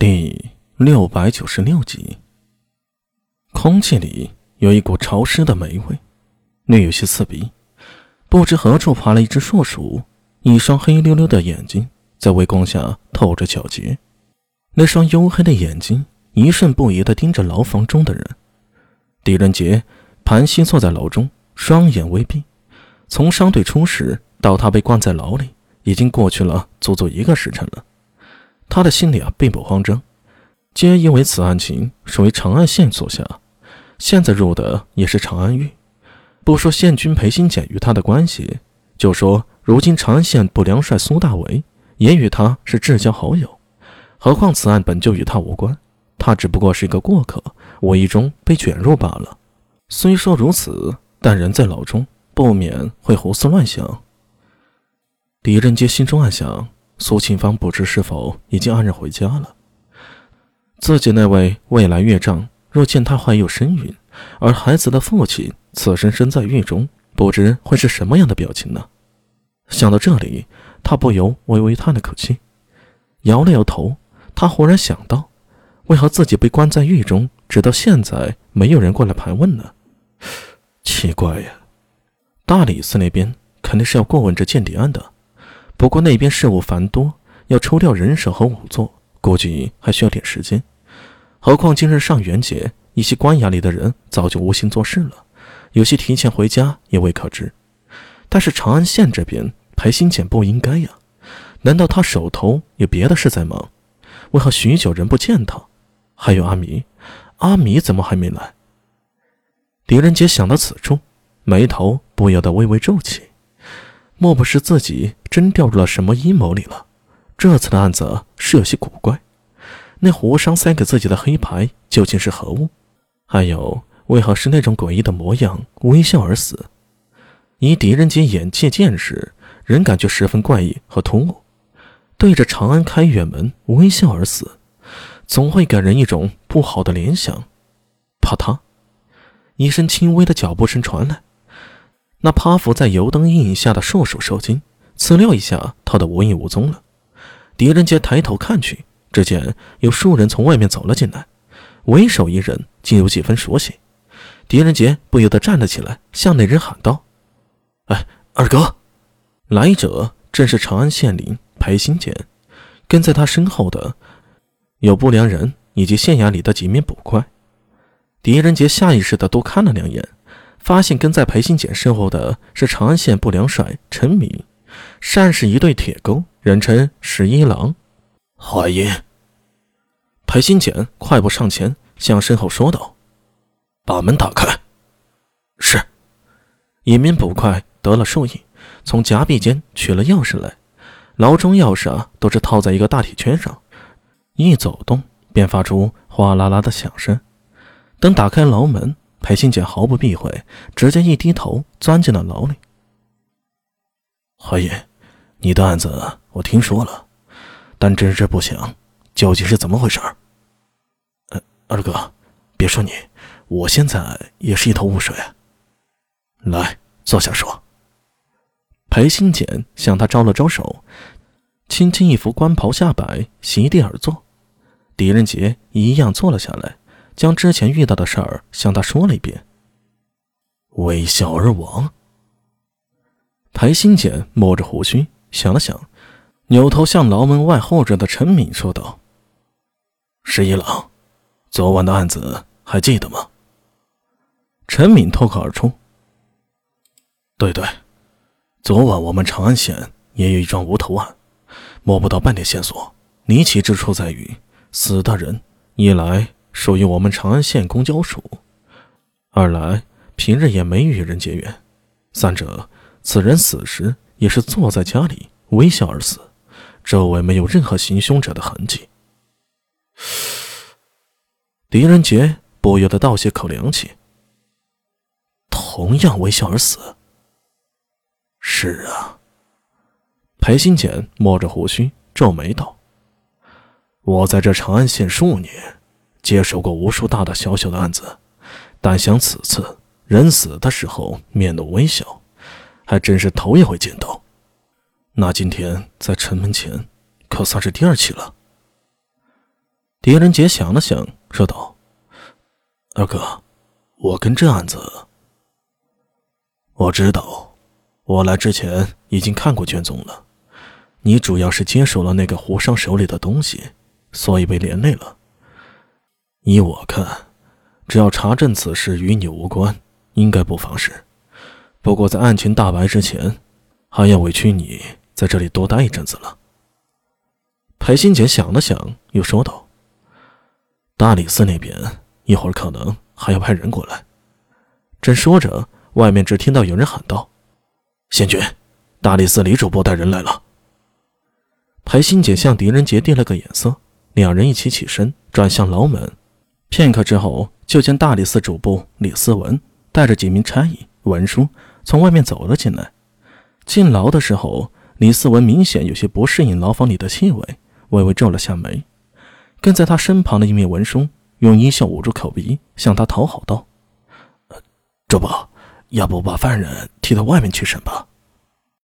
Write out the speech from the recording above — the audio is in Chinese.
第六百九十六集，空气里有一股潮湿的霉味，略有些刺鼻。不知何处爬了一只硕鼠，一双黑溜溜的眼睛在微光下透着皎洁。那双黝黑的眼睛一瞬不移地盯着牢房中的人。狄仁杰盘膝坐在牢中，双眼微闭。从商队出事到他被关在牢里，已经过去了足足一个时辰了。他的心里啊，并不慌张，皆因为此案情属于长安县所辖，现在入的也是长安狱。不说县君裴新简与他的关系，就说如今长安县不良帅苏大伟也与他是至交好友。何况此案本就与他无关，他只不过是一个过客，无意中被卷入罢了。虽说如此，但人在牢中，不免会胡思乱想。狄仁杰心中暗想。苏庆芳不知是否已经安然回家了。自己那位未来岳丈若见他怀有身孕，而孩子的父亲此生身在狱中，不知会是什么样的表情呢？想到这里，他不由微微叹了口气，摇了摇头。他忽然想到，为何自己被关在狱中，直到现在没有人过来盘问呢？奇怪呀，大理寺那边肯定是要过问这间谍案的。不过那边事务繁多，要抽调人手和仵作，估计还需要点时间。何况今日上元节，一些官衙里的人早就无心做事了，有些提前回家也未可知。但是长安县这边，排新简不应该呀？难道他手头有别的事在忙？为何许久人不见他？还有阿弥，阿弥怎么还没来？狄仁杰想到此处，眉头不由得微微皱起。莫不是自己真掉入了什么阴谋里了？这次的案子是有些古怪。那胡商塞给自己的黑牌究竟是何物？还有，为何是那种诡异的模样，微笑而死？以狄仁杰眼界见识，仍感觉十分怪异和突兀。对着长安开远门微笑而死，总会给人一种不好的联想。啪嗒，一声轻微的脚步声传来。那趴伏在油灯阴影下的硕鼠受惊，呲溜一下逃得无影无踪了。狄仁杰抬头看去，只见有数人从外面走了进来，为首一人竟有几分熟悉。狄仁杰不由得站了起来，向那人喊道：“哎，二哥！”来者正是长安县令裴新简，跟在他身后的有不良人以及县衙里的几名捕快。狄仁杰下意识地多看了两眼。发现跟在裴新简身后的是长安县不良帅陈敏，善是一对铁钩，人称十一郎。欢迎。裴新简快步上前，向身后说道：“把门打开。”是。一名捕快得了授意，从夹壁间取了钥匙来。牢中钥匙啊，都是套在一个大铁圈上，一走动便发出哗啦啦的响声。等打开牢门。裴新简毫不避讳，直接一低头钻进了牢里。华爷，你的案子我听说了，但真是不想，究竟是怎么回事？呃，二哥，别说你，我现在也是一头雾水。来，坐下说。裴新简向他招了招手，轻轻一拂官袍下摆，席地而坐。狄仁杰一样坐了下来。将之前遇到的事儿向他说了一遍。微笑而亡。裴新简摸着胡须想了想，扭头向牢门外候着的陈敏说道：“十一郎，昨晚的案子还记得吗？”陈敏脱口而出：“对对，昨晚我们长安县也有一桩无头案，摸不到半点线索。离奇之处在于，死的人一来……”属于我们长安县公交署。二来，平日也没与人结缘；三者，此人死时也是坐在家里微笑而死，周围没有任何行凶者的痕迹。狄仁杰不由得倒吸口凉气。同样微笑而死。是啊，裴新简摸着胡须皱眉道：“我在这长安县数年。”接手过无数大大小小的案子，但想此次人死的时候面露微笑，还真是头一回见到。那今天在城门前，可算是第二起了。狄仁杰想了想，说道：“二哥，我跟这案子，我知道，我来之前已经看过卷宗了。你主要是接手了那个胡商手里的东西，所以被连累了。依我看，只要查证此事与你无关，应该不妨事。不过在案情大白之前，还要委屈你在这里多待一阵子了。”裴新杰想了想，又说道。大理寺那边一会儿可能还要派人过来。正说着，外面只听到有人喊道：“仙君，大理寺李主播带人来了。”裴新姐向狄仁杰递了个眼色，两人一起起身，转向牢门。片刻之后，就见大理寺主簿李思文带着几名差役、文书从外面走了进来。进牢的时候，李思文明显有些不适应牢房里的气味，微微皱了下眉。跟在他身旁的一名文书用衣袖捂住口鼻，向他讨好道：“这不，要不把犯人提到外面去审吧？”